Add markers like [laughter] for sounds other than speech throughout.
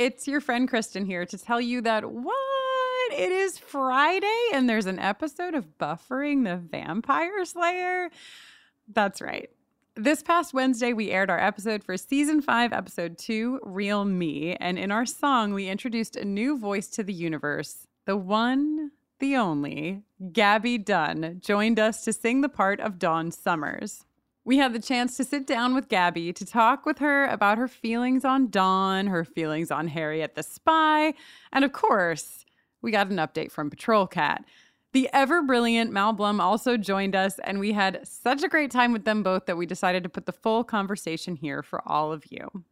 it's your friend Kristin here to tell you that what? It is Friday and there's an episode of Buffering the Vampire Slayer. That's right. This past Wednesday, we aired our episode for season five, episode two, Real Me. And in our song, we introduced a new voice to the universe the one, the only, Gaby Dunn, joined us to sing the part of Dawn Summers. We had the chance to sit down with Gaby to talk with her about her feelings on Dawn, her feelings on Harriet the spy, and of course, we got an update from Patrol Cat. The ever brilliant Mal Blum also joined us, and we had such a great time with them both that we decided to put the full conversation here for all of you.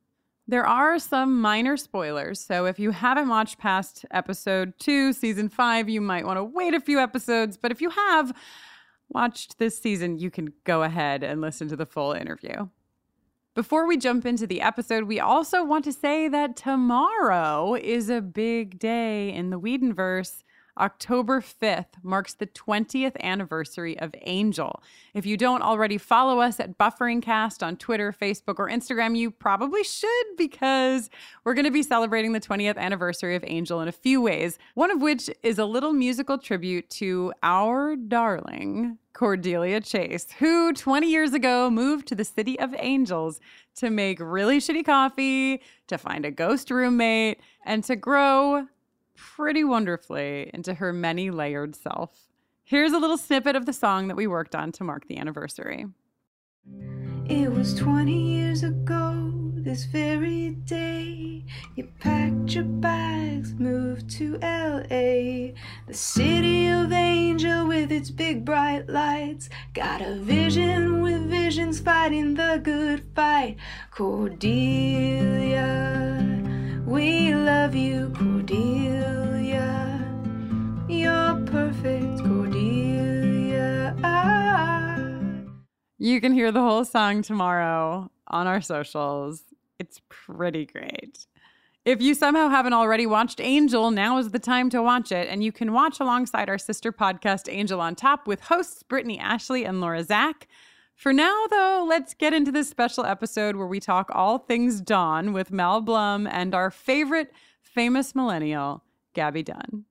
There are some minor spoilers, so if you haven't watched past episode two, season five, you might want to wait a few episodes. But if you have, watched this season, you can go ahead and listen to the full interview. Before we jump into the episode, we also want to say that tomorrow is a big day in the Whedonverse. October 5th marks the 20th anniversary of Angel. If you don't already follow us at Bufferingcast on Twitter, Facebook, or Instagram, you probably should because we're going to be celebrating the 20th anniversary of Angel in a few ways. One of which is a little musical tribute to our darling Cordelia Chase, who 20 years ago moved to the city of Angels to make really shitty coffee, to find a ghost roommate, and to grow pretty wonderfully into her many layered self. Here's a little snippet of the song that we worked on to mark the anniversary. It was 20 years ago, this very day. You packed your bags, moved to LA. The city of Angel with its big bright lights. Got a vision with visions fighting the good fight. Cordelia, we love you, Cordelia. You're perfect, Cordelia. You can hear the whole song tomorrow on our socials. It's pretty great. If you somehow haven't already watched Angel, now is the time to watch it. And you can watch alongside our sister podcast, Angel on Top, with hosts Brittany Ashley and Laura Zak. For now, though, let's get into this special episode where we talk all things Dawn with Mal Blum and our favorite famous millennial, Gaby Dunn.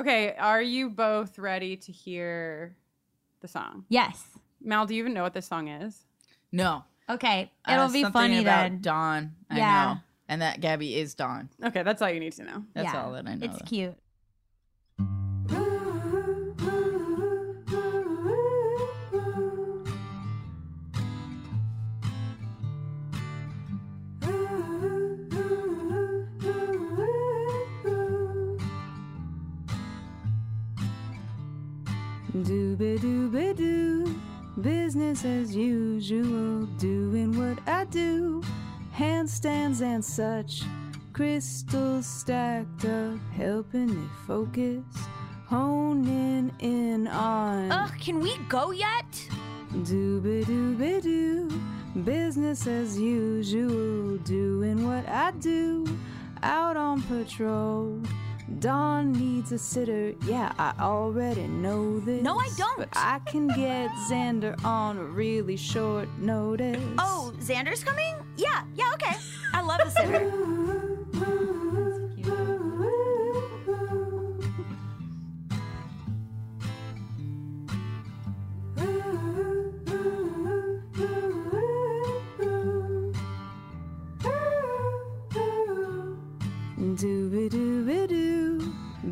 Okay, are you both ready to hear the song? Yes. Mal, do you even know what this song is? No. Okay. Uh, It'll be something funny about then. Dawn. I Yeah. know. And that Gaby is Dawn. Okay, that's all you need to know. That's Yeah. all that I know. It's though. cute. Handstands and such. Crystals stacked up, helping me focus. Honing in on. Ugh, can we go yet? Dooby dooby doo. Business as usual, doing what I do. Out on patrol. Dawn needs a sitter. Yeah, I already know this. No, I don't. But I can get Xander on a really short notice. Oh, Xander's coming? Yeah, yeah, okay. I love the sitter.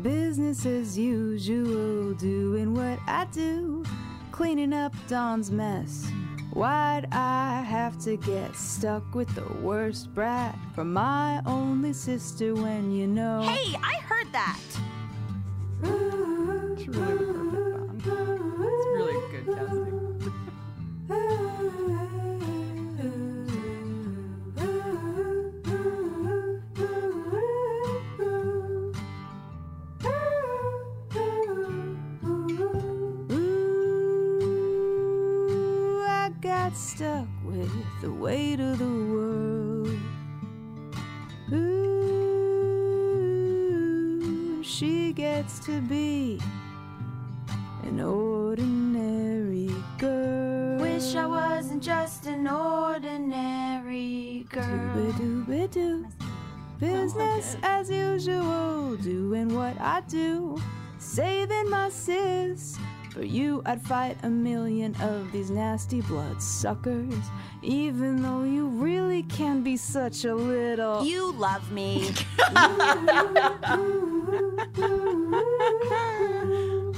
Business as usual, doing what I do. Cleaning up Dawn's mess. Why'd I have to get stuck with the worst brat from my only sister when you know? Hey, I heard that. To be an ordinary girl. Wish I wasn't just an ordinary girl. Dooby-dooby-doo. Business as usual, doing what I do, saving my sis. For you, I'd fight a million of these nasty blood suckers, even though you really can be such a little. You love me. [laughs]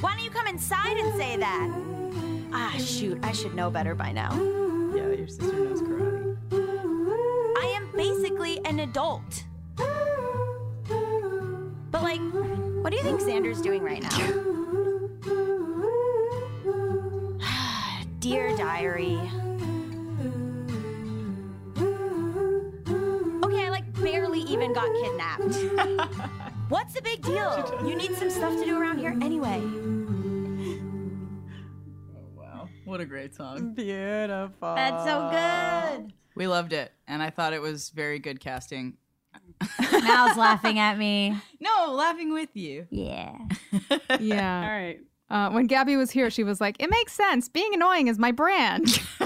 Why don't you come inside and say that? Ah, shoot, I should know better by now. Yeah, your sister knows karate. I am basically an adult. But, like, what do you think Xander's doing right now? [laughs] Dear diary. Okay, I like barely even got kidnapped. [laughs] What's the big deal? You need some stuff to do around here anyway. Oh, wow. What a great song. Beautiful. That's so good. We loved it. And I thought it was very good casting. Mal's laughing at me. [laughs] No, laughing with you. Yeah. [laughs] Yeah. All right. Uh, when Gaby was here, she was like, "It makes sense. Being annoying is my brand." [laughs]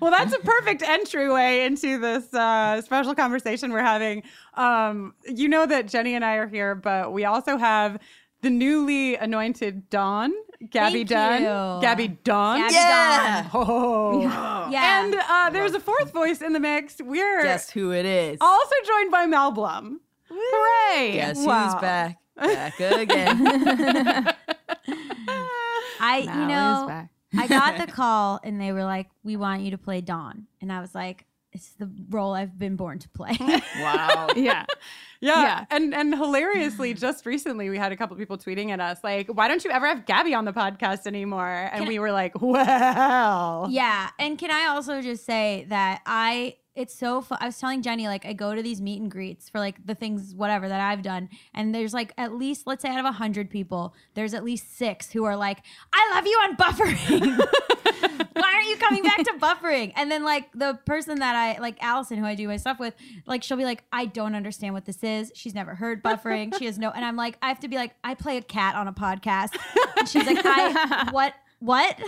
Well, that's a perfect entryway into this uh, special conversation we're having. Um, you know that Jenny and I are here, but we also have the newly anointed Dawn, Gaby Thank Dunn. you. Gaby Dawn. Gaby Yeah. [laughs] Oh. Yeah. And uh, there's a fourth voice in the mix. We're Guess who it is? also joined by Mal Blum. Hooray! Guess Wow. who's back? Back [laughs] again. [laughs] I, you know. I got the [laughs] call and they were like, "We want you to play Dawn," and I was like, "It's the role I've been born to play." wow. Yeah. Yeah. Yeah. And and hilariously, just recently we had a couple of people tweeting at us like, why don't you ever have Gaby on the podcast anymore? And Can we were like, well. yeah, and can I also just say that I it's so fun. I was telling Jenny like I go to these meet and greets for like the things whatever that I've done, and there's like at least let's say out of a hundred people, there's at least six who are like, I love you on buffering. [laughs] Why aren't you coming back to buffering? And then like the person that I like Allison who I do my stuff with, like she'll be like, I don't understand what this is. She's never heard buffering. She has no, and I'm like, I have to be like, I play a cat on a podcast. And she's like, I [laughs] what what?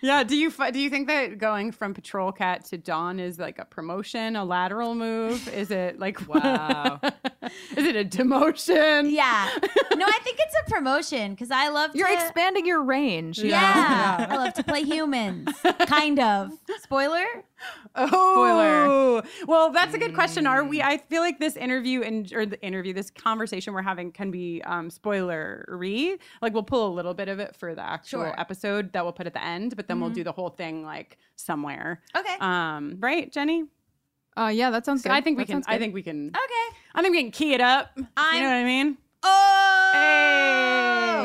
Yeah. Do you do you think that going from patrol cat to Dawn is like a promotion, a lateral move? Is it like [laughs] Wow. is it a demotion? Yeah. No, I think it's a promotion because I love to You're to. expanding your range. you know? yeah. I love to play humans. kind of. Spoiler? Oh, Well, that's a good question. Are we? I feel like this interview and or the interview, this conversation we're having can be um, spoilery. Like we'll pull a little bit of it for the actual Sure. episode that we'll put at the end, but then we'll do the whole thing like somewhere. Okay. Um, right, Jenny? Uh, yeah, that sounds good. I think we can. sounds I think we can. Okay. I think we can key it up. you I'm- know what I mean? Oh. Hey.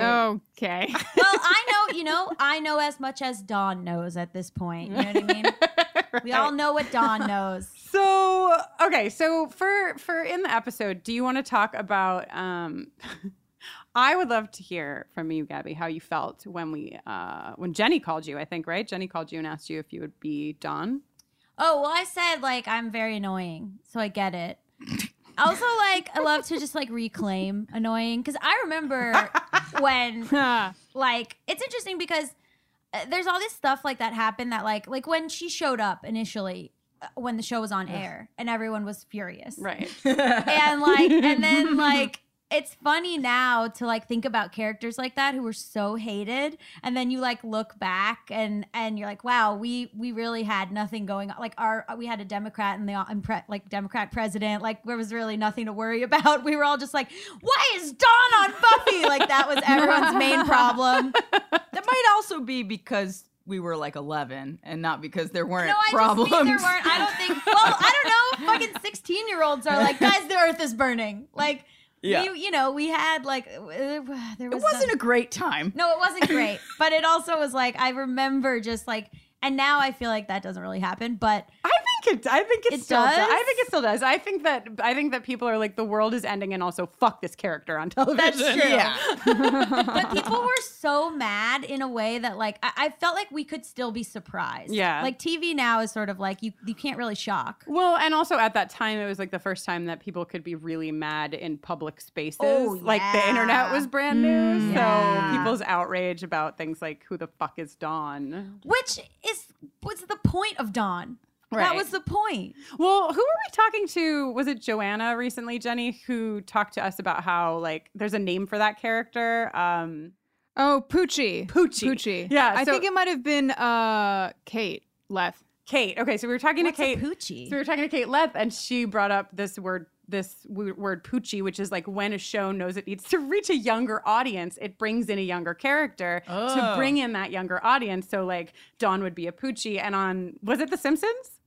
Okay. [laughs] well, I know, you know, I know as much as Dawn knows at this point. You know what I mean? [laughs] We all know what Dawn knows. So okay, so for for in the episode, do you want to talk about? um [laughs] I would love to hear from you, Gaby, how you felt when we uh when Jenny called you. I think right, Jenny called you and asked you if you would be Dawn. Oh, well, I said like I'm very annoying, so I get it. Also, like I love to just like reclaim annoying because I remember [laughs] when [laughs] like it's interesting because uh, there's all this stuff like that happened that like like when she showed up initially uh, when the show was on air and everyone was furious Right. and like and then [laughs] like it's funny now to like think about characters like that who were so hated and then you like look back and and you're like wow we we really had nothing going on. Like our we had a democrat and the and pre- like democrat president. Like there was really nothing to worry [laughs] about. We were all just like why is dawn on buffy? Like that was everyone's main problem. [laughs] That might also be because we were like 11 and not because there weren't no i problems. just mean there weren't. I don't think well i don't know. [laughs] Fucking 16 year olds are like guys the earth is burning. Like Yeah. we, you know, we had like uh, there it was wasn't a- a great time. no, it wasn't [laughs] great, but it also was like I remember just like, and now I feel like that doesn't really happen. But I think it. I think it, It still does? does? I think it still does. I think that. I think that people are like the world is ending, and also fuck this character on television. That's true. Yeah. [laughs] but people were so mad in a way that like I, I felt like we could still be surprised. Yeah. like TV now is sort of like you you can't really shock. Well, and also at that time, it was like the first time that people could be really mad in public spaces. Oh, yeah. Like the internet was brand new. Mm, yeah. So people's outrage about things like who the fuck is Dawn? Which is what's the point of Dawn? That was the point. Well, who were we talking to? Was it Joanna recently, Jenny, who talked to us about how like there's a name for that character? Um Oh, Poochie. Poochie. Poochie. Yeah, I so- think it might have been uh Kate Leth. Kate. Okay, so we were talking What's to a Kate. Poochie? So we were talking to Kate Leth, and she brought up this word, this w- word "poochie," which is like when a show knows it needs to [laughs] reach a younger audience, it brings in a younger character to Oh. bring in that younger audience. So like Dawn would be a poochie, and on was it The Simpsons?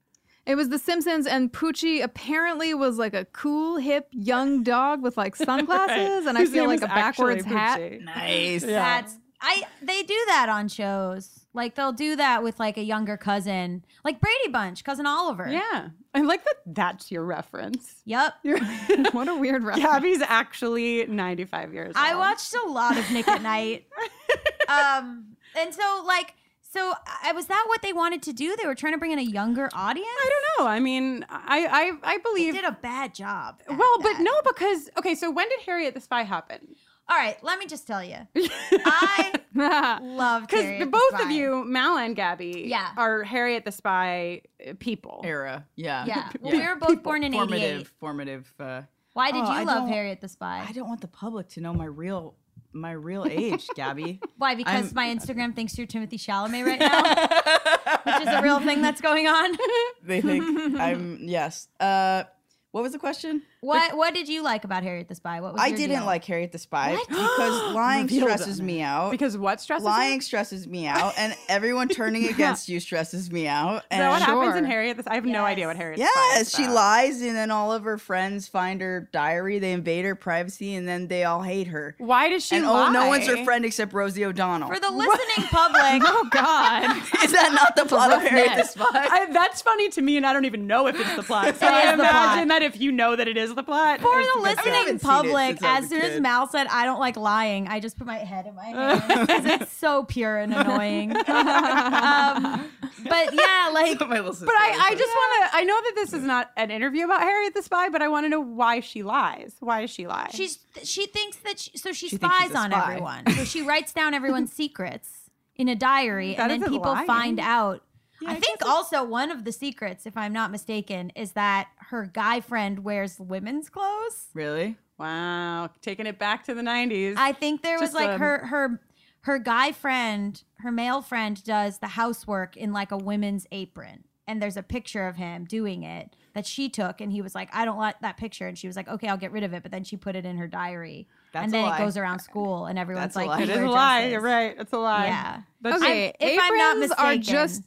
It was The Simpsons, and Poochie apparently was like a cool, hip, young dog with like [laughs] sunglasses, and I Whose feel like a backwards actually hat. Poochie. Nice. That's I they do that on shows. Like they'll do that with like a younger cousin, like Brady Bunch, cousin Oliver. Yeah, I like that. That's your reference. Yep. [laughs] what a weird reference. Gaby's actually 95 years old. I old. watched a lot of Nick at Nite. [laughs] um, and so like, so I was that what they wanted to do? They were trying to bring in a younger audience. I don't know. I mean, I I, I believe They did a bad job. at well, but that. no, because okay. So when did Harriet the Spy happen? All right, let me just tell you, [laughs] I love *Harriet*. Because both of you, Mal and Gaby, Yeah. are Harriet the Spy uh, people. Era. Yeah. Yeah, well, [laughs] we were both born in '88. Formative. Formative. Uh, Why did Oh, you I love Harriet the Spy? I don't want the public to know my real my real [laughs] age, Gaby. Why? Because I'm- my Instagram thinks you're Timothée Chalamet right now, which is a real thing that's going on. [laughs] They think [laughs] I'm yes. Uh, what was the question? What What did you like about Harriet the Spy? What was I didn't deal? like Harriet the Spy What? because [gasps] lying stresses me out. Because what stresses lying you? stresses me out, and [laughs] everyone turning against you stresses me out. Is And that what happens in Harriet? the Spy? I have no idea what Harriet the Spy Yes, is she about. lies, and then all of her friends find her diary. They invade her privacy, and then they all hate her. Why does she and lie? oh, no one's her friend except Rosie O'Donnell. For the listening public, [laughs] Oh God. [laughs] Is that not the plot of Harriet the. Spy? I, that's funny to me, and I don't even know if it's the plot. So It I is the plot. imagine that if you know that it is the plot, for it's the because- I haven't listening seen it public, since I was as soon as. Mal said, "I don't like lying," I just put my head in my hands because it's so pure and annoying. [laughs] um, but yeah, like my But I, I just want to. I know that this is not an interview about Harriet the Spy, but I want to know why she lies. Why does she lie? she's she thinks that she, so she, She spies on spy. everyone. So she writes down everyone's secrets in a diary, [laughs] That and then people lying. find out. I I think also one of the secrets, if I'm not mistaken, is that her guy friend wears women's clothes. really. wow, taking it back to the '90s. I think there was Just, like um, her her her guy friend, her male friend does the housework in like a women's apron. And there's a picture of him doing it that she took and he was like, I don't like that picture. And she was like, Okay, I'll get rid of it. But then she put it in her diary. That's and a then lie. it goes around school and everyone's That's a like, lie. "You it is a lie. You're right. It's a lie. Yeah. That's Okay, if I'm not aprons are just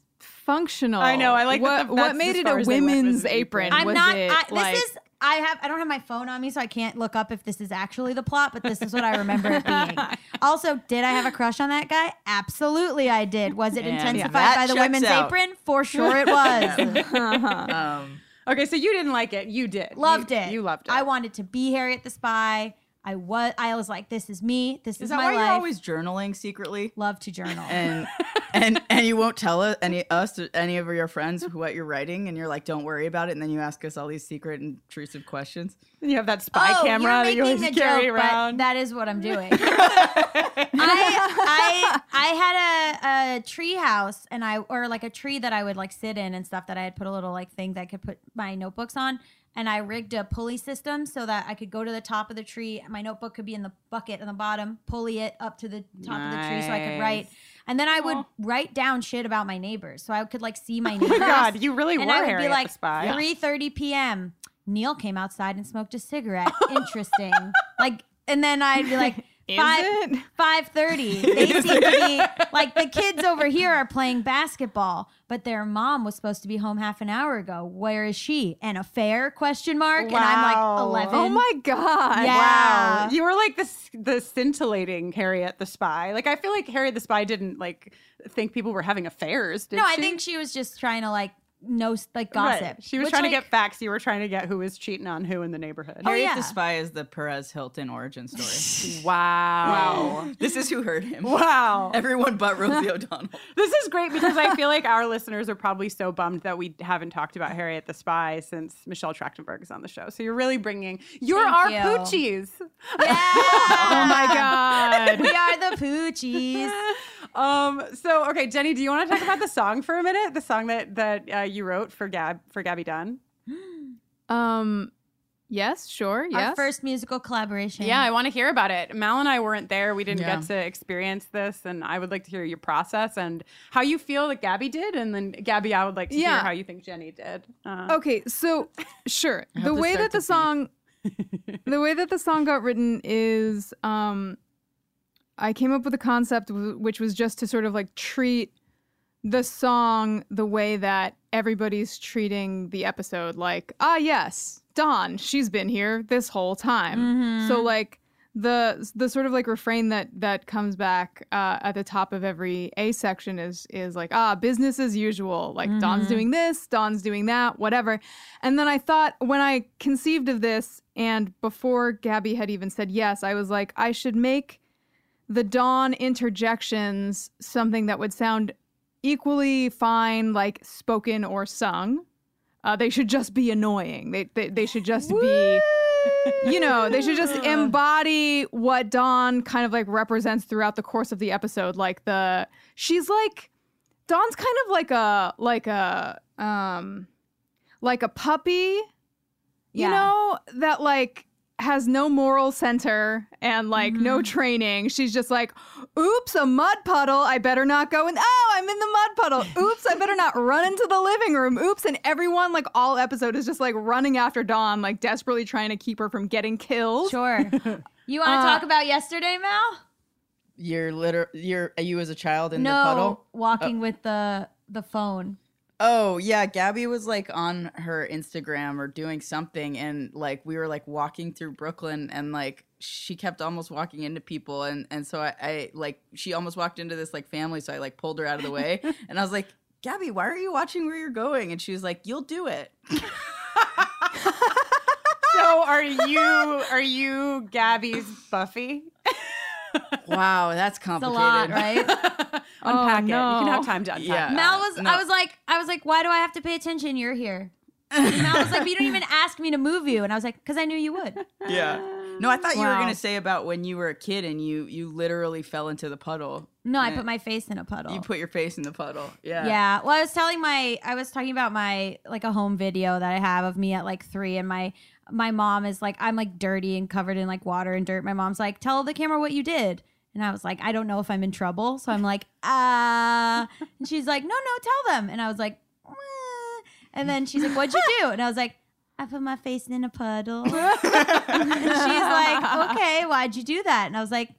functional. I know, I like that what. the- what made it a as they went was women's apron. apron? I'm was not it I, this like is I have I don't have my phone on me, so I can't look up if this is actually the plot, but this is what I remember it being. [laughs] Also, did I have a crush on that guy? Absolutely, I did. Was it And intensified that by the women's out. apron? For [laughs] sure, it was. [laughs] Um, Okay, so you didn't like it. You did. loved You- it. You loved it. I wanted to be Harriet the Spy. I was. I was like, this is me. This is, is that my why life. you're always journaling secretly? Love to journal. And and and you won't tell us, any us or any of your friends what you're writing, and you're like, don't worry about it, and then you ask us all these secret intrusive questions. And you have that spy oh, camera you're that you always a carry joke, around. But that is what I'm [laughs] doing. I, I I [laughs] had a, a tree house and I or like a tree that I would like sit in and stuff that I had put a little like thing that I could put my notebooks on. And I rigged a pulley system so that I could go to the top of the tree. and My notebook could be in the bucket on the bottom, pulley it up to the top of the tree so I could write. Nice. And then I would write down shit about my neighbors, so I could like see my [laughs] oh neighbors. my god, you really and were I would Harriet be like, the spy. 3:30 p.m. Neil came outside and smoked a cigarette. [laughs] Interesting. like, and then I'd be like, [laughs] Is five it? five thirty. [laughs] They seem to be like the kids over here are playing basketball, but their mom was supposed to be home half an hour ago. Where is she? An affair? Question mark. And I'm like eleven. Oh my god. Yeah. Wow, you were like the the scintillating Harriet the spy. Like I feel like Harriet the spy didn't like think people were having affairs. Did no, I think she was just trying to like know like Right. gossip. She was Which, trying to get facts. You were trying to get who was cheating on who in the neighborhood. Oh, Harriet yeah. the Spy is the Perez Hilton origin story. [laughs] Wow. Wow. [laughs] this is who heard him. Wow. [laughs] Everyone but Rosie O'Donnell. This is great because I feel like our listeners are probably so bummed that we haven't talked about Harriet the Spy since Michelle Trachtenberg is on the show. So you're really bringing you're Thank our you. poochies. Oh my god. we are the poochies. Um. So okay, Jenny, do you want to talk about the song for a minute? The song that that uh, you wrote for Gab for Gaby Dunn. [gasps] Um yes, sure. Yes. Our first musical collaboration. Yeah, I want to hear about it. Mal and I weren't there. We didn't Yeah. get to experience this, and I would like to hear your process and how you feel that Gaby did, and then Gaby, I would like to hear how you think Jenny did. Uh, Okay, so sure. The way that the starts song [laughs] the way that the song got written is um I came up with a concept w- which was just to sort of like treat the song the way that everybody's treating the episode like ah yes dawn she's been here this whole time. So like the the sort of like refrain that that comes back uh, at the top of every a section is is like ah business as usual like dawn's doing this dawn's doing that whatever. And then i thought when i conceived of this and before gaby had even said yes i was like i should make the dawn interjections something that would sound equally fine like spoken or sung. Uh, they should just be annoying. They, they, they should just be [laughs] you know they should just embody what dawn kind of like represents throughout the course of the episode. Like the she's like dawn's kind of like a like a um like a puppy you Yeah. know that like has no moral center and like no training she's just like oops a mud puddle i better not go in oh i'm in the mud puddle [laughs] oops i better not run into the living room oops and everyone like all episode is just like running after dawn like desperately trying to keep her from getting killed Sure. [laughs] You want to Uh, talk about yesterday, Mal? You're liter- you're you as a child in no, the puddle. walking with the the phone. Oh yeah, Gaby was like on her Instagram or doing something, and like we were like walking through Brooklyn, and like she kept almost walking into people, and and so I, I like she almost walked into this like family, so I like pulled her out of the way, [laughs] and I was like, Gaby, why are you watching where you're going? And she was like, You'll do it. [laughs] so are you are you Gaby's Buffy? [laughs] Wow, that's complicated. lot, right? Unpack oh, it. You can have time to unpack. Yeah. that. Mal was. no. I was like. I was like. Why do I have to pay attention? You're here. And Mal was like, but you don't even ask me to move you, and I was like, because I knew you would. Yeah. No, I thought you were gonna say about when you were a kid and you you literally fell into the puddle. No, I put my face in a puddle. You put your face in the puddle. Yeah. Yeah. Well, I was telling my, I was talking about my like a home video that I have of me at like three, and my my mom is like, I'm like dirty and covered in like water and dirt. My mom's like, tell the camera what you did. And I was like, I don't know if I'm in trouble. So I'm like, ah. [laughs] And she's like, no, no, tell them. And I was like, and then she's like, what'd you do? And I was like, I put my face in a puddle. [laughs] and she's like, okay, why'd you do that? And I was like,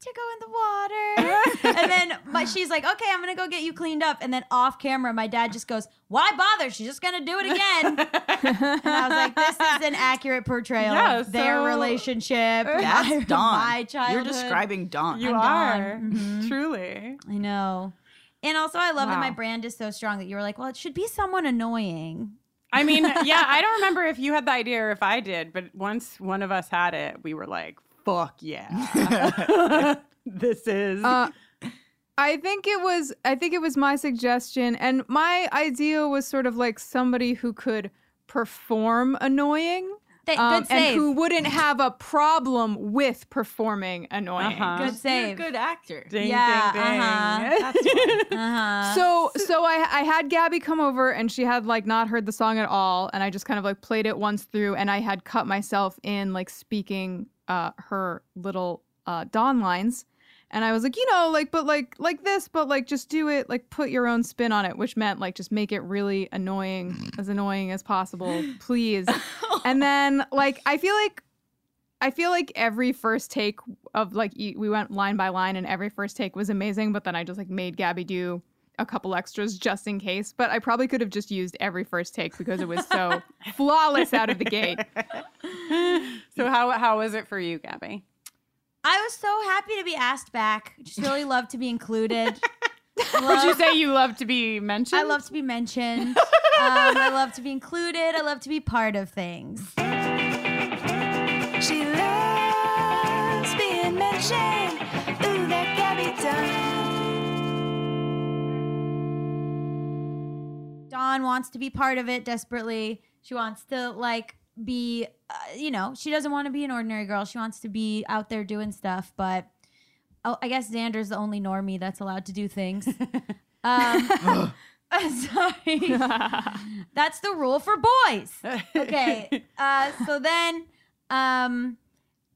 to go in the water. [laughs] and then my, she's like, okay, I'm gonna go get you cleaned up. And then off camera, my dad just goes, why bother? She's just gonna do it again. [laughs] and I was like, this is an accurate portrayal Yeah, of their so- relationship. [laughs] my, That's Dawn. My childhood. You're describing Dawn. You I'm are done. Mhm. truly. I know. And also, I love that my brand is so strong that you were like, well, it should be someone annoying. I mean, yeah, I don't remember if you had the idea or if I did, but once one of us had it, we were like, "Fuck yeah, [laughs] this is." Uh, I think it was I think it was my suggestion and my idea was sort of like somebody who could perform annoying Th- um, good save. and who wouldn't have a problem with performing annoying. Uh-huh. good You're a save. good actor. ding, yeah, ding, ding. uh-huh. That's. [laughs] [laughs] Uh-huh. So so I I had Gaby come over and she had like not heard the song at all and I just kind of like played it once through and I had cut myself in like speaking uh her little uh Dawn lines and I was like, you know, like but like like this, but like just do it, like put your own spin on it, which meant like just make it really annoying, as annoying as possible, [laughs] please. [laughs] and then like I feel like I feel like every first take of like we went line by line and every first take was amazing, but then I just like made Gaby do a couple extras just in case. But I probably could have just used every first take because it was so [laughs] flawless out of the gate. so how how was it for you, Gaby? I was so happy to be asked back. Just really love to be included. [laughs] Would you say you love to be mentioned? I love to be mentioned. Um, I love to be included. I love to be part of things. She loves being mentioned. Ooh, that Gaby Dunn. Dawn wants to be part of it desperately. She wants to like be, uh, you know, she doesn't want to be an ordinary girl. She wants to be out there doing stuff. But oh, I guess Xander's the only normie that's allowed to do things. [laughs] um, [laughs] [laughs] sorry, that's the rule for boys. Okay. Uh, so then, um,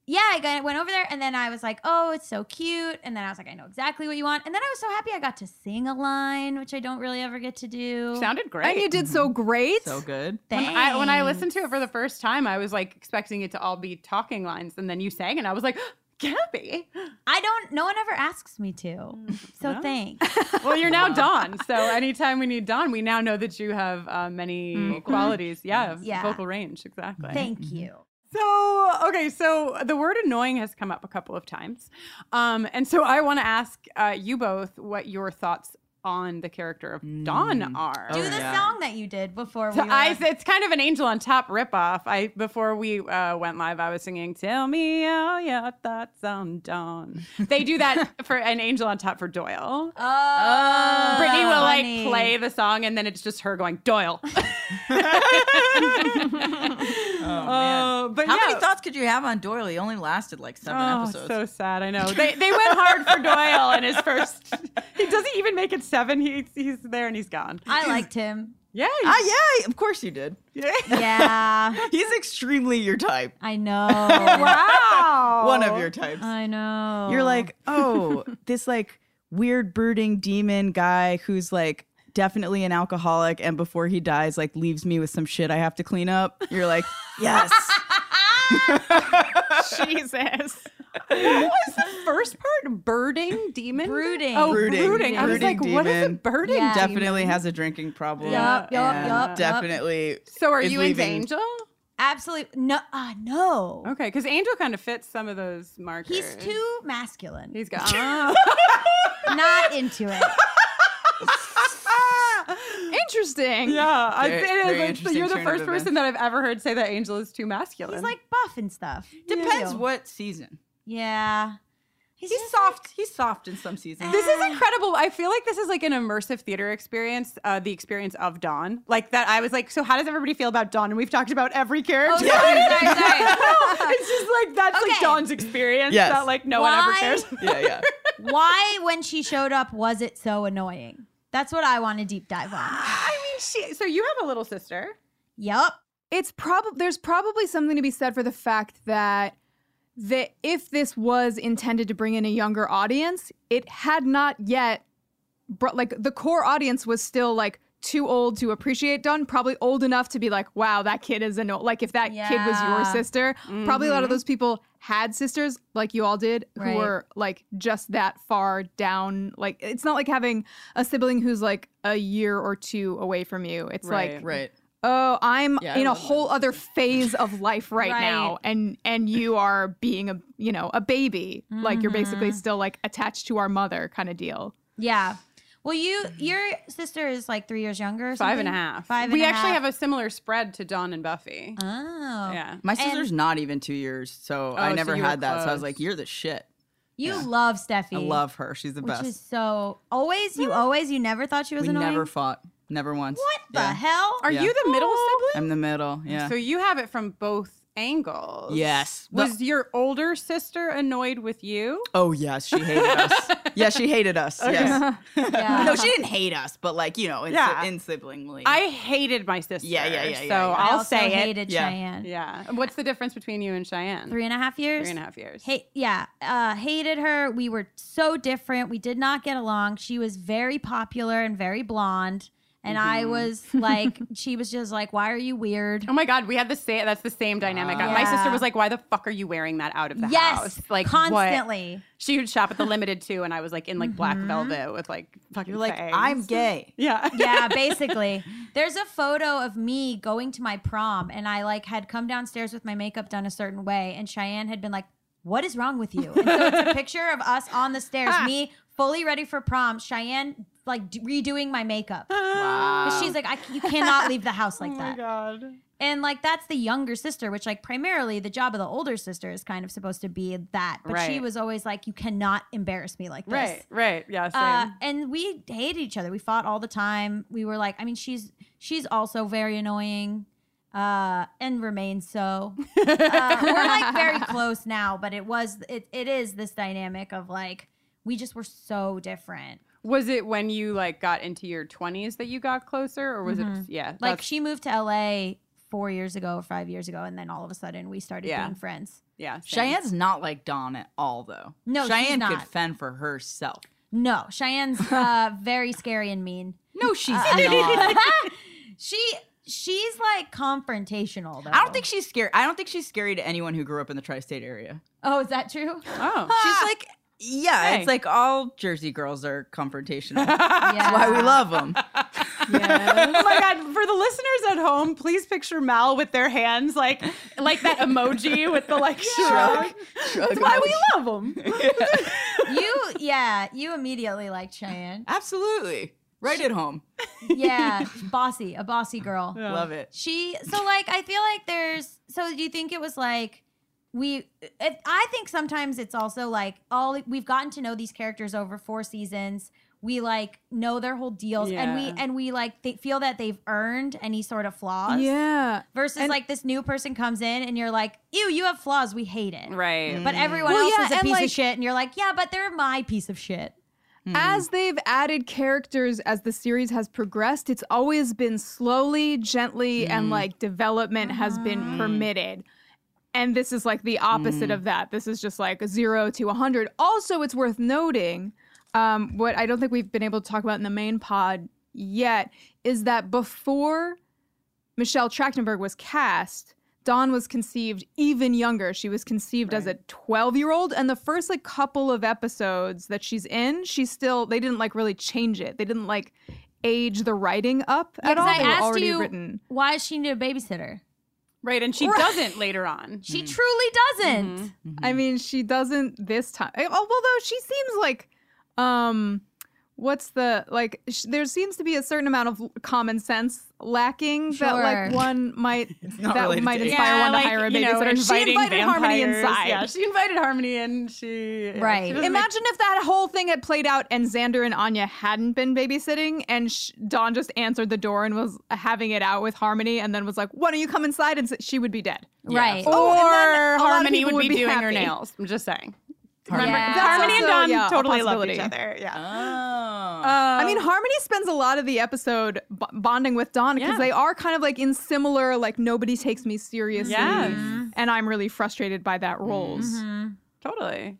yeah, I got, went over there and then I was like, oh, it's so cute. And then I was like, I know exactly what you want. And then I was so happy I got to sing a line, which I don't really ever get to do. Sounded great. And you did so great. So good. When I, when I listened to it for the first time, I was like expecting it to all be talking lines, and then you sang, and I was like, [gasps] Gaby. I don't. No one ever asks me to. Mm, So no? thanks. [laughs] Well, you're now Dawn, so anytime we need Dawn, we now know that you have uh, many qualities. Yeah, Yeah. vocal range, exactly. Thank you. So, okay, so the word annoying has come up a couple of times. Um, and so I want to ask uh, you both what your thoughts on the character of Dawn are. Do Oh, the yeah. song that you did before we. Were- I, it's kind of an Angel on Top ripoff. I before we uh, went live, I was singing "Tell Me All Your Thoughts on Dawn." They do that [laughs] for an Angel on Top for Doyle. oh, Brittany will funny. like play the song, and then it's just her going Doyle. [laughs] [laughs] Oh, Uh, but How yeah. many thoughts could you have on Doyle? He only lasted like seven Oh, episodes. so sad. I know. They they went hard for Doyle in his first. He doesn't even make it seven. He, he's there and he's gone. I liked him. Yeah. Ah, yeah, of course you did. yeah. Yeah, [laughs] He's extremely your type. I know. [laughs] Wow. One of your types. I know. You're like, oh, [laughs] this like weird brooding demon guy who's like definitely an alcoholic and before he dies like leaves me with some shit I have to clean up. You're like, yes. Jesus. What was the first part? Birding demon. Brooding. Oh, Brooding. brooding. I was Brooding like, what is a birding? Yeah. definitely has a drinking problem. Yup, yup, and yup, yup. Definitely. So are is you into leaving- Angel? absolutely no. Uh, no. Okay, because Angel kind of fits some of those markers. He's too masculine. He's got. [laughs] Oh. Not into it. Interesting. yeah, I, Very- it is. very It's- interesting you're the turn of first person that I've ever heard say that Angel is too masculine. He's like buff and stuff. Depends Yeah. what season. Yeah. He's, He's just soft. He's soft in some seasons. This is incredible. I feel like this is like an immersive theater experience, uh, the experience of Dawn. Like that, I was like, so how does everybody feel about Dawn? And we've talked about every character. Oh, sorry, sorry, [laughs] sorry. it's just like that's like Okay. Dawn's experience Yes. that like no one ever Why? cares. yeah, yeah. Why, when she showed up, was it so annoying? That's what I want to deep dive on. [sighs] I mean, she. So you have a little sister. Yup. It's probably there's probably something to be said for the fact that that if this was intended to bring in a younger audience, it had not yet brought like the core audience was still like too old to appreciate Dawn, probably old enough to be like, wow, that kid is an old. Like, if that kid was your Yeah. sister, probably a lot of Mhm. those people had sisters like you all did who Right. were like just that far down. Like, it's not like having a sibling who's like a year or two away from you. It's like, Right. oh, I'm Yeah, in a love that. whole other phase of life right, Right. now, and and you are being a you know a baby. Like, you're basically Mhm. still like attached to our mother, kind of deal. Yeah. Well, you your sister is like three years younger. Or Five and a something? half. Five. and we a actually half. have a similar spread to Dawn and Buffy. Oh. Yeah. My And- sister's not even two years, so Oh, I never you were had that. So I was like, "You're the shit." You Yeah. love Steffi. I love her. She's the which best. is so always you mm. always you never thought she was we annoying. never fought. Never once. what the Yeah. hell? Are Yeah. you the middle oh. sibling? I'm the middle. Yeah. So you have it from both angles. Yes. The- Was your older sister annoyed with you? oh yes, she hated us. [laughs] yeah, she hated us. Yes. [laughs] Yeah. no, she didn't hate us, but like you know, in, Yeah. in siblingly. I hated my sister. Yeah, yeah, yeah, So yeah, yeah. I I'll also say hated Yeah. Cheyenne. it. Yeah. What's the difference between you and Cheyenne? Three and a half years. Three and a half years. Hate, yeah, uh, hated her. We were so different. We did not get along. She was very popular and very blonde, and I Mm-hmm. was like, [laughs] she was just like, "Why are you weird?" Oh my god, we had the same. That's the same dynamic. My Yeah. sister was like, "Why the fuck are you wearing that out of the yes, house?" Like what? constantly. She would shop at the limited too, and I was like in like black Mhm. velvet with like fucking. You're like, fangs. I'm gay. Yeah. yeah, [laughs] basically. There's a photo of me going to my prom, and I like had come downstairs with my makeup done a certain way, and Cheyenne had been like, "What is wrong with you?" And so it's a picture of us on the stairs, [laughs] me fully ready for prom, Cheyenne like d- redoing my makeup. Wow. She's like, I, "You cannot leave the house like [laughs] oh my that." god. And like that's the younger sister, which like primarily the job of the older sister is kind of supposed to be that, but she was always like, "You cannot embarrass me like this." Right. Right. Yeah. Same. Uh, and we hated each other. We fought all the time. We were like, I mean, she's she's also very annoying, uh, and remains so. Uh, we're like very [laughs] close now, but it was it it is this dynamic of like we just were so different. Was it when you like got into your 20s that you got closer, or was it? Yeah. Like she moved to LA four years ago or five years ago, and then all of a sudden we started Yeah. being friends. Yeah. same. Cheyenne's not like Dawn at all, though. No, she's Cheyenne could fend for herself. No, Cheyenne's [laughs] uh, very scary and mean. No, she's Uh, not. [laughs] she she's like confrontational though. I don't think she's scary. I don't think she's scary to anyone who grew up in the tri-state area. Oh, is that true? Oh. She's like, yeah, Hey. it's like all Jersey girls are confrontational. Yeah. That's why we love them. oh my god! For the listeners at home, please picture Mal with their hands like like that emoji with the like shrug. That's why we love them. you yeah, you immediately like Cheyenne. Absolutely. Right at home. Yeah, [laughs] bossy, a bossy girl. Love it. She so like I feel like there's so do you think it was like we it, I think sometimes it's also like all we've gotten to know these characters over four seasons. We like know their whole deals and we and we like they feel that they've earned any sort of flaws. Yeah. Versus And- like this new person comes in and you're like, ew, you have flaws. We hate it. Right. But mm-hmm. everyone Well, else yeah, is a piece like- of shit, and you're like, yeah, but they're my piece of shit. Hmm. As they've added characters as the series has progressed, it's always been slowly, gently, and mm-hmm. like development has been mm-hmm. permitted. And this is like the opposite of that. This is just like zero to a 100. Also, it's worth noting um, what I don't think we've been able to talk about in the main pod yet is that before Michelle Trachtenberg was cast, Dawn was conceived even younger. She was conceived as a 12 year old. And the first like couple of episodes that she's in, she's still, they didn't like really change it. They didn't like age the writing up at all. I they were asked already you written. why she need a babysitter. Right, and she doesn't later on. [laughs] She mm. truly doesn't. Mm-hmm. Mm-hmm. I mean, she doesn't this time. Although she seems like, um, what's the like? Sh- there seems to be a certain amount of common sense lacking that like one might [laughs] that related might to age. inspire one like, to hire a you know, babysitter. she inviting invited Harmony inside. Yeah, she invited Harmony in. She yeah, Right. she doesn't Imagine if that whole thing had played out and Xander and Anya hadn't been babysitting and sh- Dawn just answered the door and was having it out with Harmony and then was like, "Why don't you come inside?" and s- she would be dead. Right. Make, Oh, or a lot of Harmony would be would be doing her nails. I'm just saying. Harmony- Remember, That's Harmony and also, Dawn yeah, totally love each other. Yeah. Oh. I mean, Harmony spends a lot of the episode b- bonding with Dawn because Yeah. they are kind of like in similar, like nobody takes me seriously, Yes. and I'm really frustrated by that roles. Mm-hmm. Totally.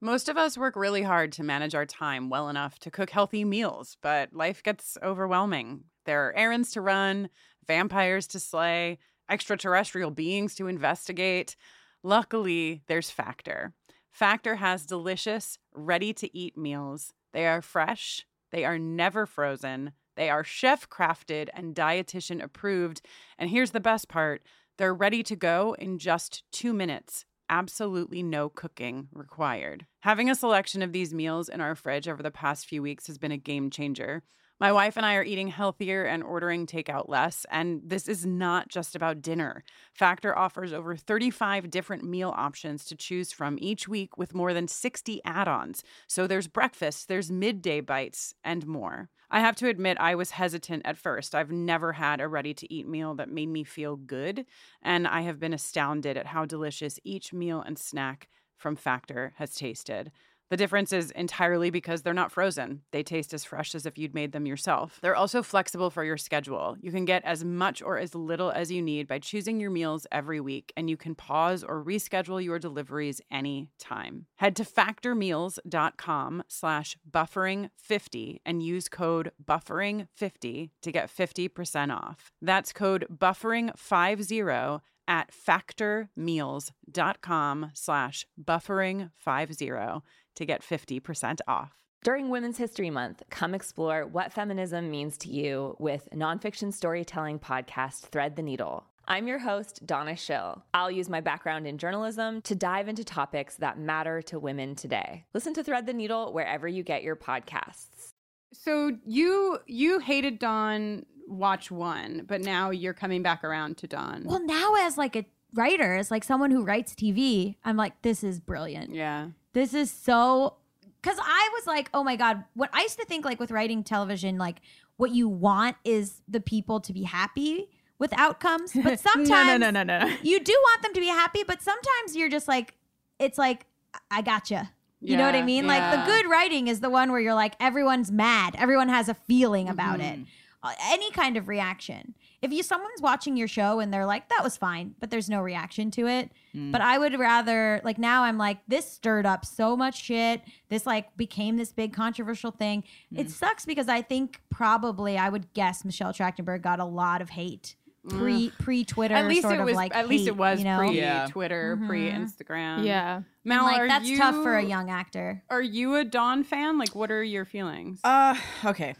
Most of us work really hard to manage our time well enough to cook healthy meals, but life gets overwhelming. There are errands to run, vampires to slay, extraterrestrial beings to investigate. Luckily, there's Factor. Factor has delicious, ready to eat meals. They are fresh, they are never frozen, they are chef crafted and dietitian approved. And here's the best part they're ready to go in just two minutes. Absolutely no cooking required. Having a selection of these meals in our fridge over the past few weeks has been a game changer. My wife and I are eating healthier and ordering takeout less, and this is not just about dinner. Factor offers over 35 different meal options to choose from each week with more than 60 add ons. So there's breakfast, there's midday bites, and more. I have to admit, I was hesitant at first. I've never had a ready to eat meal that made me feel good, and I have been astounded at how delicious each meal and snack from Factor has tasted. The difference is entirely because they're not frozen. They taste as fresh as if you'd made them yourself. They're also flexible for your schedule. You can get as much or as little as you need by choosing your meals every week, and you can pause or reschedule your deliveries anytime. Head to factormeals.com slash buffering50 and use code buffering50 to get 50% off. That's code buffering50 at factormeals.com slash buffering50 to get 50% off. During Women's History Month, come explore what feminism means to you with nonfiction storytelling podcast Thread the Needle. I'm your host, Donna Schill. I'll use my background in journalism to dive into topics that matter to women today. Listen to Thread the Needle wherever you get your podcasts. So you you hated Dawn watch one, but now you're coming back around to Dawn. Well, now as like a writer, as like someone who writes TV, I'm like, this is brilliant. yeah. This is so because I was like, oh my God, what I used to think like with writing television, like what you want is the people to be happy with outcomes. But sometimes [laughs] no, no, no, no, no. you do want them to be happy, but sometimes you're just like, it's like, I gotcha. You know what I Yeah, mean? Like the good writing is the one where you're like, everyone's mad, everyone has a feeling about it, Uh, Uh, any kind of reaction. If you someone's watching your show and they're like, that was fine, but there's no reaction to it. Mm. But I would rather like now I'm like, this stirred up so much shit. This like became this big controversial thing. It mm. sucks because I think probably I would guess Michelle Trachtenberg got a lot of hate. Mm. Pre pre Twitter, At least sort it of was like at least it was you know? pre Yeah. Twitter, pre mm-hmm. Instagram. Yeah. Mal, like are that's you, tough for a young actor. Are you a Dawn fan? Like what are your feelings? Uh, okay.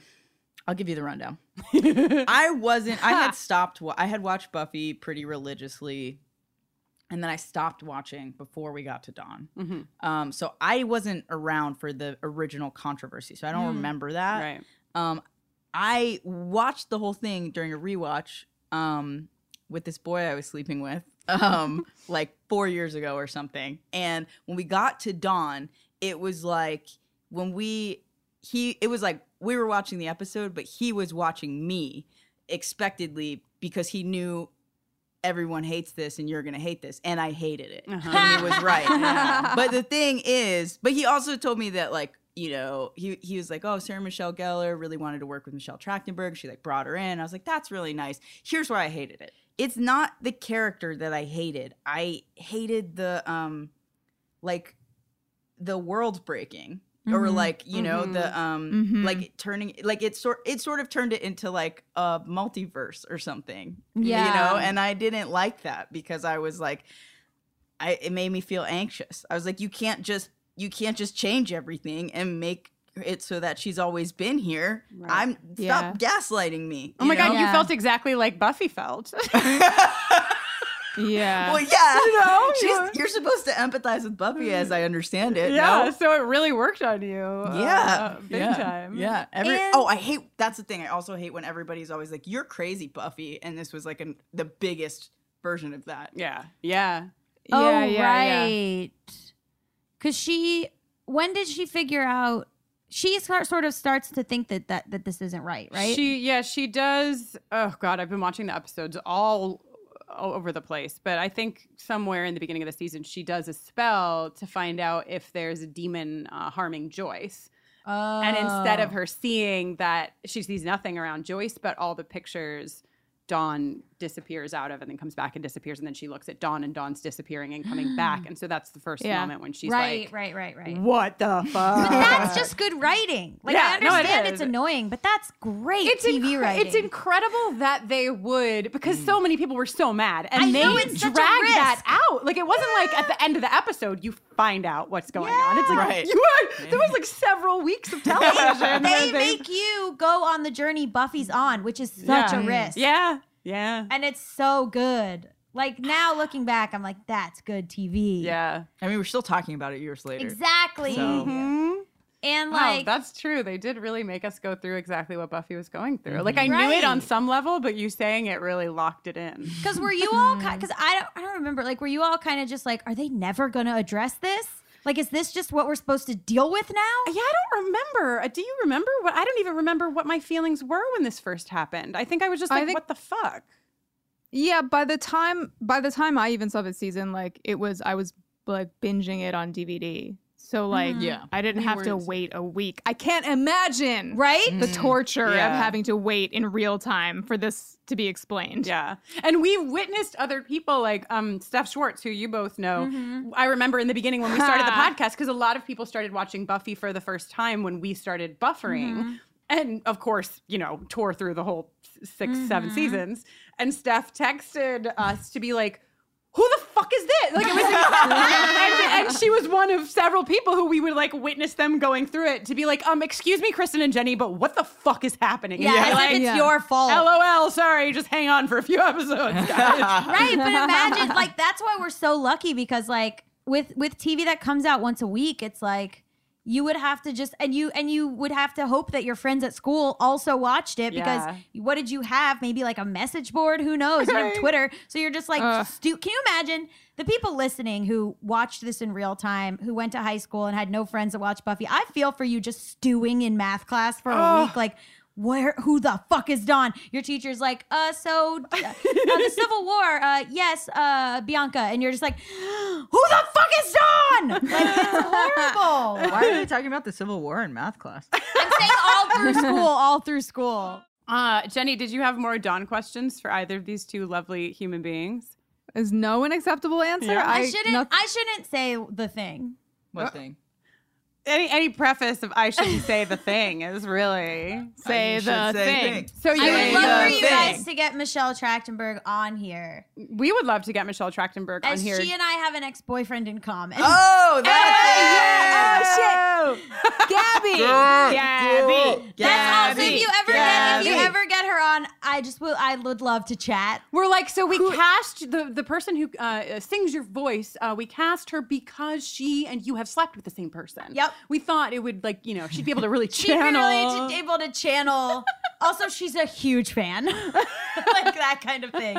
I'll give you the rundown. [laughs] I wasn't. I had [laughs] stopped. I had watched Buffy pretty religiously, and then I stopped watching before we got to Dawn. Mhm. Um, so I wasn't around for the original controversy, so I don't remember that. Right. Um, I watched the whole thing during a rewatch. Um, with this boy I was sleeping with, um, [laughs] like four years ago or something. And when we got to Dawn, it was like when we he it was like we were watching the episode, but he was watching me expectedly because he knew everyone hates this and you're gonna hate this, and I hated it, and he was right. [laughs] But the thing is, but he also told me that like you know he he was like, oh, Sarah Michelle Gellar really wanted to work with Michelle Trachtenberg. She like brought her in. I was like, that's really nice. Here's why I hated it. It's not the character that I hated. I hated the um like the world breaking or like you know the um Mhm. like turning like it sort it sort of turned it into like a multiverse or something Yeah. you know and i didn't like that because i was like i it made me feel anxious i was like you can't just you can't just change everything and make it so that she's always been here i'm Yeah. stop gaslighting me Oh my you god, know? you felt exactly like Buffy felt. [laughs] [laughs] Yeah. well yeah You know, [laughs] She's, yeah. you're supposed to empathize with buffy as i understand it yeah, no? so it really worked on you. uh, Yeah, big yeah, time. Yeah. Every, And- oh, I hate. That's the thing. I also hate when everybody's always like, "You're crazy, Buffy," and this was like an, the biggest version of that. yeah, yeah. oh, yeah, yeah, yeah. right. Because she, when did she figure out? She sort sort of starts to think that that, that this isn't right, right? She yeah, she does. Oh god, I've been watching the episodes all all over the place, but I think somewhere in the beginning of the season she does a spell to find out if there's a demon uh, harming Joyce. oh. And instead of her seeing that she sees nothing around Joyce, but all the pictures Dawn disappears out of and then comes back and disappears and then she looks at Dawn and Dawn's disappearing and coming [gasps] back and so that's the first Yeah. moment when she's right, like right, right, right. what the fuck But that's just [laughs] good writing. Like I Yeah, no, it understand it's annoying, but that's great it's TV incre- writing. It's incredible that they would because so mm. many people were so mad and I they know, it's such a dragged that out. Like it wasn't like at the end of the episode you find out what's going on. It's like Right. you had, there was like several weeks of television. [laughs] they where make you go on the journey Buffy's on, which is such Yeah. a risk. Yeah, yeah, And it's so good. Like now looking back, I'm like, that's good TV. yeah. I mean, we're still talking about it years later. Exactly. So- Mhm. And Wow, that's true. They did really make us go through exactly what Buffy was going through. Like I knew it on some level, but you saying it really locked it in. Because were you all kind? Because I don't, I don't remember. Like, were you all kind of just like, are they never gonna address this? Like, is this just what we're supposed to deal with now? Yeah, I don't remember. Uh, Do you remember what? I don't even remember what my feelings were when this first happened. I think I was just like, think- "What the fuck?" Yeah, by the time by the time I even saw the season, like it was I was like binging it on DVD. So like Yeah. I didn't You have to weren't- wait a week. I can't imagine Right? the torture Yeah. of having to wait in real time for this to be explained. Yeah, and we've witnessed other people like um, Steph Schwartz, who you both know. Mm-hmm. I remember in the beginning when we started the [laughs] podcast because a lot of people started watching Buffy for the first time when we started buffering, Mm-hmm. and of course, you know, tore through the whole 6 seven Mm-hmm. seasons. And Steph texted us to be like. Who the fuck is this? Like it was, [laughs] and, and she was one of several people who we would like witness them going through it to be like, um, excuse me, Kristin and Jenny, but what the fuck is happening? Yeah, And as it's Yeah. your fault. LOL, sorry, just hang on for a few episodes, [laughs] right but imagine [laughs] like that's why we're so lucky because like with with tv that comes out once a week it's like you would have to just and you and you would have to hope that your friends at school also watched it because Yeah. what did you have? Maybe like a message board? Who knows? You have twitter. So you're just like stu- can you imagine the people listening who watched this in real time who went to high school and had no friends that watched buffy? I feel for you just stewing in math class for a Ugh. week like where who the fuck is Dawn? Your teacher's like, uh, so [laughs] uh, the Civil War, uh, yes, uh, Bianca, and you're just like, [gasps] who the fuck is Dawn? Like it's [laughs] horrible. Why are they talking about the Civil War in math class? I'm saying all through [laughs] school, all through school. Uh, Jenny, did you have more Dawn questions for either of these two lovely human beings? Is no an acceptable answer? Yeah. I, shouldn't. noth- I shouldn't say the thing. What thing? Any any preface of I shouldn't say the thing is really [laughs] say the say thing. thing. so. I You, would love for you thing. guys to get Michelle Trachtenberg on here, we would love to get Michelle Trachtenberg on here. she and I have an ex-boyfriend in common. Oh, [laughs] that's yeah. oh shit! [laughs] Gaby. Girl, Gaby. That's also if you ever get if you ever get her on, I just will. I would love to chat. We're like, so we cast the the person who uh, sings your voice. Uh, we cast her because she and you have slept with the same person. Yep. [laughs] We thought it would like you know she'd be able to really channel. [laughs] She'd be really able to channel. [laughs] also, she's a huge fan, like that kind of thing.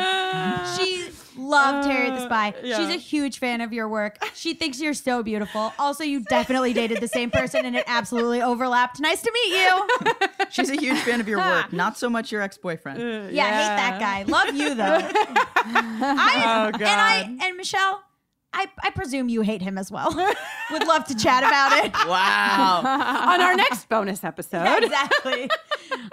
She loved Harriet the uh, Spy. yeah. She's a huge fan of your work. She thinks you're so beautiful. Also, you definitely dated the same person, and it absolutely overlapped. Nice to meet you. She's a huge fan of your work, not so much your ex-boyfriend. Yeah, I hate that guy. Love you though. I, Oh, God. And I and Michelle. I, I presume you hate him as well. [laughs] Would love to chat about it. [laughs] Wow. [laughs] on our next bonus episode. Yeah, exactly.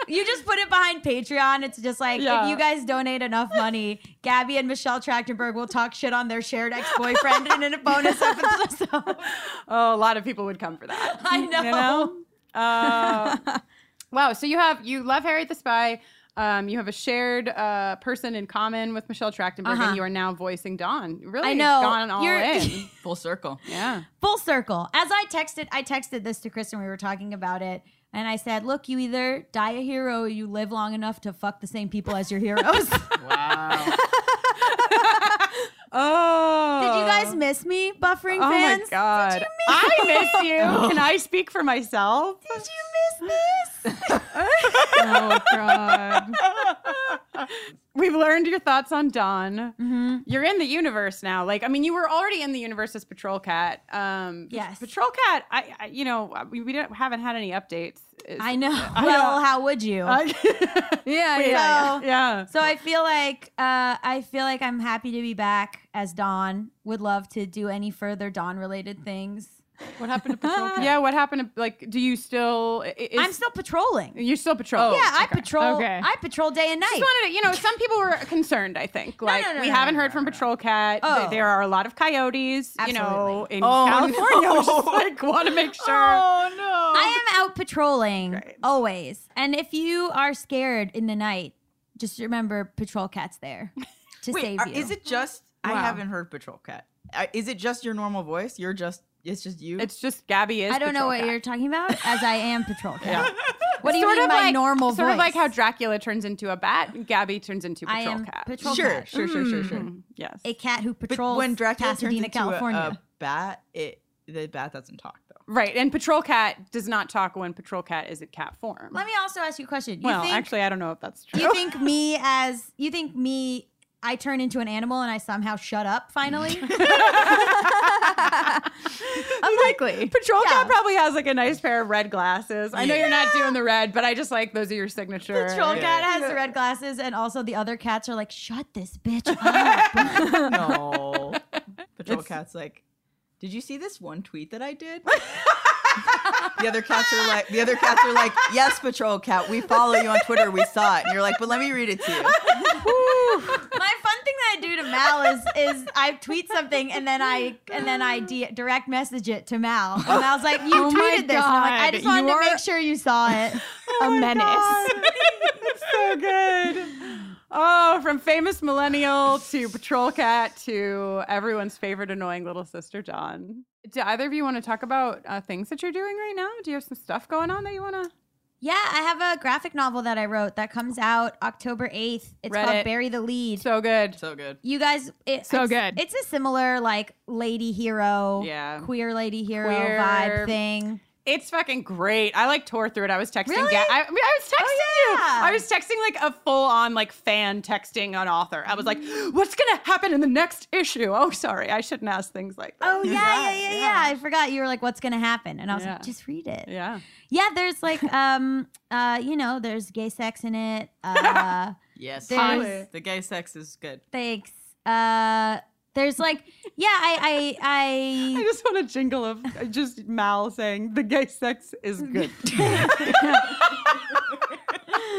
you just put it behind Patreon. It's just like Yeah. if you guys donate enough money, Gaby and Michelle Trachtenberg will talk shit on their shared ex-boyfriend in a bonus episode. Oh, a lot of people would come for that. I know. You know? Uh, wow. So you have you love Harriet the Spy. Um, you have a shared uh, person in common with Michelle Trachtenberg, Uh-huh. and you are now voicing Dawn. Really, I know. gone all You're- in. [laughs] Full circle. Yeah. Full circle. As I texted, I texted this to Kristin. We were talking about it. And I said, look, you either die a hero or you live long enough to fuck the same people as your heroes. [laughs] Wow. [laughs] Oh. Did you guys miss me, buffering Oh fans? my god! Did you miss I miss you. [laughs] Can I speak for myself? Did you miss this? [laughs] Oh god. We've learned your thoughts on Dawn. Mm-hmm. You're in the universe now. Like, I mean, you were already in the universe as Patrol Cat. Um, Yes. Patrol Cat. I, I you know, we, we don't, haven't had any updates. Is- I know. [laughs] I well, know. how would you? I- Yeah, yeah. So- yeah. So I feel like uh, I feel like I'm happy to be back as Dawn. Would love to do any further Dawn related things. What happened to [laughs] patrol? cat? Yeah, what happened to like? Do you still? i- Is, I'm still patrolling. You're still patrolling. yeah, I Okay. patrol. Okay. I patrol day and night. Just wanted to, you know, some people were concerned. I think, like, no, no, we no, haven't no, heard from Patrol Cat. Oh. There are a lot of coyotes, Absolutely. you know, in Oh, California. I no. just [laughs] like want to make sure. Oh no! I am out patrolling Great. always. And if you are scared in the night, just remember Patrol Cat's there to Wait, save are- you. is it just? I haven't heard Patrol Cat. Uh, is it just your normal voice? You're just. It's just you. It's just Gaby is. I don't know what Cat. you're talking about, as I am Patrol Cat. What do you sort mean of by like normal Sort voice? Sort of like how Dracula turns into a bat, Gaby turns into I Patrol am Cat. Patrol sure, Cat. sure, sure, sure, sure. Mm, yes. A cat who But patrols when Dracula Pasadena, turns into a- California. a bat, it the bat doesn't talk though. Right, and Patrol Cat does not talk when Patrol Cat is at cat form. Let me also ask you a question. You well, think, actually, I don't know if that's true. you think me as you think me I turn into an animal and I somehow shut up finally? [laughs] [laughs] Unlikely. [laughs] Patrol Yeah. Cat probably has like a nice pair of red glasses. I know you're not doing the red, but I just like those are your signature. Patrol cat has the red glasses, and also the other cats are like, "Shut this bitch up." no. Patrol Cat's like, did you see this one tweet that I did? the other cats are like, the other cats are like, yes, Patrol Cat, we follow you on Twitter, we saw it, and you're like, but let me read it to you. [laughs] My fun thing that I do to Mal is is I tweet something and then I and then I d- direct message it to Mal, and Mal's like, "You Oh tweeted this." I'm like, I just wanted you to make sure you saw it. [laughs] a menace. It's so good. Oh, from famous millennial to Patrol Cat to everyone's favorite annoying little sister, Dawn. Do either of you want to talk about uh, things that you're doing right now? Do you have some stuff going on that you want to? Yeah, I have a graphic novel that I wrote that comes out October 8th. It's Read called it. Bury the Lead. So good. So good. you guys, it, So it's, good. It's a similar like lady hero, Yeah. queer lady hero Queer. vibe thing. It's fucking great. I like tore through it. I was texting. Really? Ga- I, I mean, I was texting yeah. you. I was texting like a full on like fan texting an author. I was like, "What's gonna happen in the next issue?" Oh, sorry, I shouldn't ask things like that. Oh yeah, yeah, yeah, yeah, I forgot you were like, "What's gonna happen?" And I was Yeah. like, "Just read it." Yeah. Yeah, there's like, [laughs] um, uh, you know, there's gay sex in it. Uh, [laughs] Yes. The gay sex is good. thanks. Uh, there's like, yeah, I, I, I I. just want a jingle of uh, just Mal saying the gay sex is good. [laughs]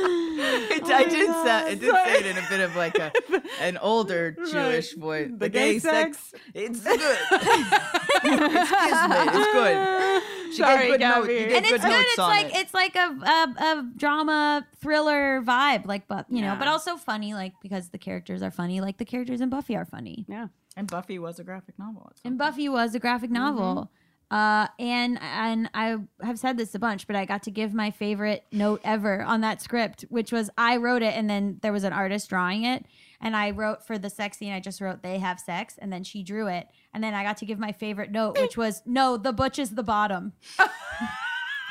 It, I did say it did say it in a bit of like a [laughs] an older Jewish voice. The, gay, sex, it's good. [laughs] it's kismet. It's good. She Sorry, good note- you gave and it's good good. It's like it. it's like a, a a drama thriller vibe, like but you know, but also funny, like because the characters are funny, like the characters in Buffy are funny. yeah. And Buffy was a graphic novel. And Buffy was a graphic novel. Uh, and and I have said this a bunch, but I got to give my favorite note ever on that script, which was I wrote it, and then there was an artist drawing it, and I wrote for the sex scene. I just wrote they have sex, and then she drew it, and then I got to give my favorite note, which [laughs] was no, the butch is the bottom. [laughs]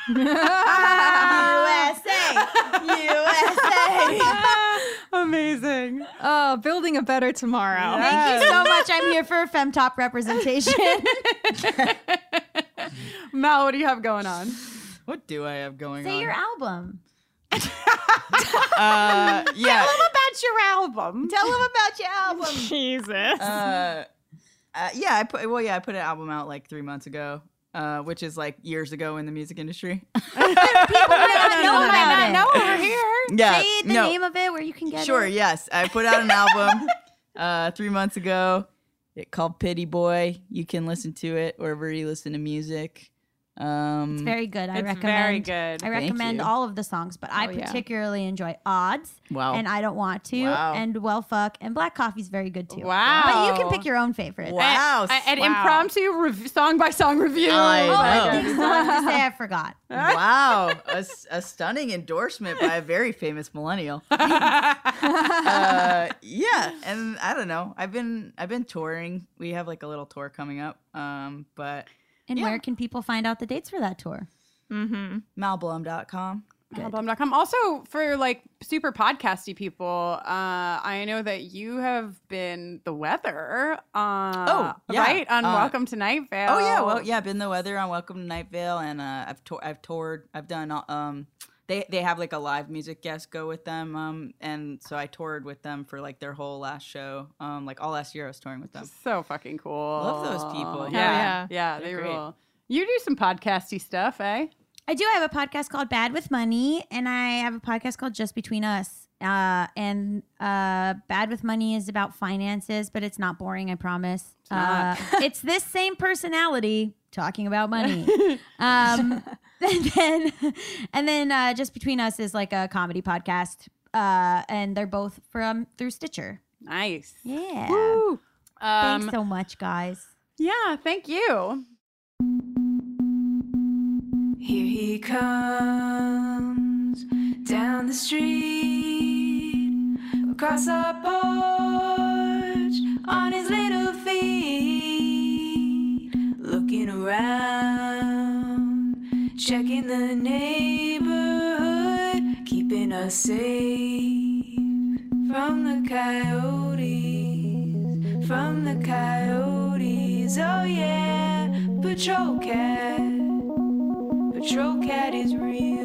USA, USA. [laughs] Amazing. Oh, building a better tomorrow. Thank you so much. I'm here for a femtop representation. [laughs] Mal, what do you have going on? What do I have going Say on? your album. uh, yeah. Tell them about your album. Tell them about your album. [laughs] Jesus. uh, uh, yeah, I put well, yeah, I put an album out like three months ago, uh, which is like years ago in the music industry. [laughs] [laughs] People might not [laughs] know that I about it. know over here. yeah, Say the no, name of it where you can get it. sure, it. yes, I put out an album uh, three months ago. It called Pity Boy. You can listen to it wherever you listen to music. Um, It's very good. I It's recommend. very good. I recommend all of the songs, but I Oh, yeah. particularly enjoy Odds. Wow. And I don't want to. Wow. And Well Fuck and Black Coffee's very good too. Wow. But you can pick your own favorite. wow, An wow. impromptu rev- song by song review. I Oh, I know. think to say I forgot. [laughs] wow, A stunning endorsement by a very famous millennial. [laughs] uh, yeah, and I don't know. I've been I've been touring. We have like a little tour coming up. Um, but And Yeah. where can people find out the dates for that tour? mm-hmm. malblum.com. Album.com. Also, for like super podcasty people, uh, I know that you have been the weather. Uh, Oh, yeah. right on Uh, Welcome to Night Vale. Oh yeah, well yeah, been the weather on Welcome to Night Vale, and uh, I've tour I've toured. I've done um. They, they have like a live music guest go with them um and so I toured with them for like their whole last show um like all last year I was touring with them So fucking cool. Love those people. Yeah, yeah. yeah, They're they great. rule. You do some podcasty stuff, eh? I do i have a podcast called Bad with Money, and I have a podcast called Just Between Us. Uh, and uh, Bad with Money is about finances, but it's not boring, I promise. It's, uh, it's this same personality talking about money. [laughs] um, [laughs] and then, and then uh, Just Between Us is like a comedy podcast, uh, and they're both from through Stitcher. Nice. Yeah. Woo. Thanks Um, so much, guys. Yeah, thank you. Here he comes down the street, across our porch, on his little feet, checking the neighborhood, keeping us safe from the coyotes, from the coyotes. Oh yeah, patrol cat. Patrol cat is real.